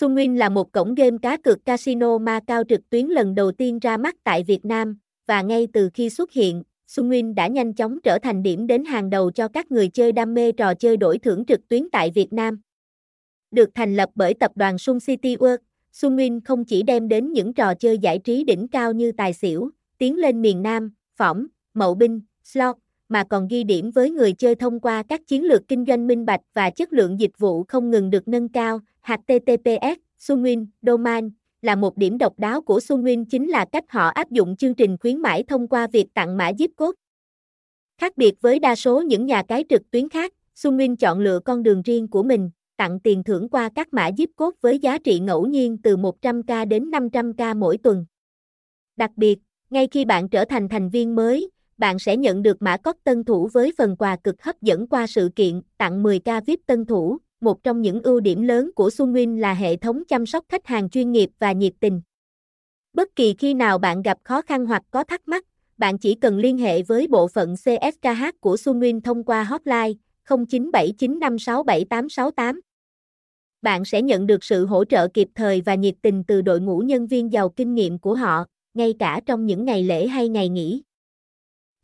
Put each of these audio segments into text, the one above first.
Sunwin là một cổng game cá cược casino ma cao trực tuyến lần đầu tiên ra mắt tại Việt Nam, và ngay từ khi xuất hiện, Sunwin đã nhanh chóng trở thành điểm đến hàng đầu cho các người chơi đam mê trò chơi đổi thưởng trực tuyến tại Việt Nam. Được thành lập bởi tập đoàn Sun City World, Sunwin không chỉ đem đến những trò chơi giải trí đỉnh cao như tài xỉu, tiến lên miền Nam, phỏng, mậu binh, slot, mà còn ghi điểm với người chơi thông qua các chiến lược kinh doanh minh bạch và chất lượng dịch vụ không ngừng được nâng cao. HTTPS, Sunwin, Domain, là một điểm độc đáo của Sunwin chính là cách họ áp dụng chương trình khuyến mãi thông qua việc tặng mã zip code. Khác biệt với đa số những nhà cái trực tuyến khác, Sunwin chọn lựa con đường riêng của mình, tặng tiền thưởng qua các mã zip code với giá trị ngẫu nhiên từ 100k đến 500k mỗi tuần. Đặc biệt, ngay khi bạn trở thành thành viên mới, bạn sẽ nhận được mã code tân thủ với phần quà cực hấp dẫn qua sự kiện tặng 10k VIP tân thủ. Một trong những ưu điểm lớn của Sunwin là hệ thống chăm sóc khách hàng chuyên nghiệp và nhiệt tình. Bất kỳ khi nào bạn gặp khó khăn hoặc có thắc mắc, bạn chỉ cần liên hệ với bộ phận CSKH của Sunwin thông qua hotline 0979567868. Bạn sẽ nhận được sự hỗ trợ kịp thời và nhiệt tình từ đội ngũ nhân viên giàu kinh nghiệm của họ, ngay cả trong những ngày lễ hay ngày nghỉ.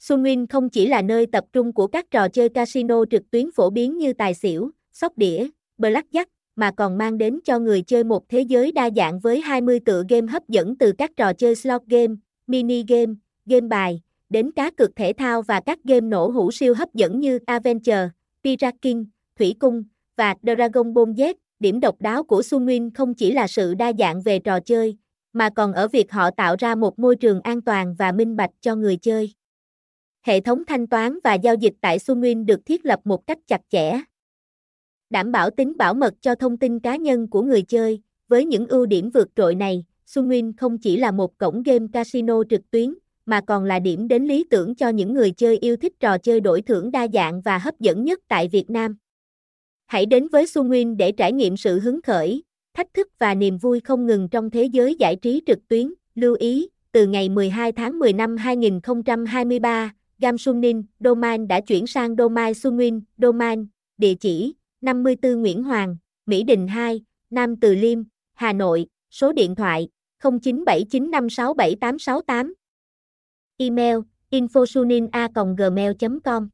Sunwin không chỉ là nơi tập trung của các trò chơi casino trực tuyến phổ biến như tài xỉu, sóc đĩa, blackjack, mà còn mang đến cho người chơi một thế giới đa dạng với 20 tựa game hấp dẫn từ các trò chơi slot game, mini game, game bài, đến cá cược thể thao và các game nổ hũ siêu hấp dẫn như Adventure, Piraking, Thủy Cung và Dragon Ball Z. Điểm độc đáo của Sunwin không chỉ là sự đa dạng về trò chơi, mà còn ở việc họ tạo ra một môi trường an toàn và minh bạch cho người chơi. Hệ thống thanh toán và giao dịch tại Sunwin được thiết lập một cách chặt chẽ. Đảm bảo tính bảo mật cho thông tin cá nhân của người chơi, với những ưu điểm vượt trội này, Sunwin không chỉ là một cổng game casino trực tuyến, mà còn là điểm đến lý tưởng cho những người chơi yêu thích trò chơi đổi thưởng đa dạng và hấp dẫn nhất tại Việt Nam. Hãy đến với Sunwin để trải nghiệm sự hứng khởi, thách thức và niềm vui không ngừng trong thế giới giải trí trực tuyến. Lưu ý, từ ngày 12 tháng 10 năm 2023, Gamsunin Domain đã chuyển sang Domain Sunwin Domain, địa chỉ 54 Nguyễn Hoàng, Mỹ Đình 2, Nam Từ Liêm, Hà Nội, số điện thoại 0979567868. Email infosunin.gmail.com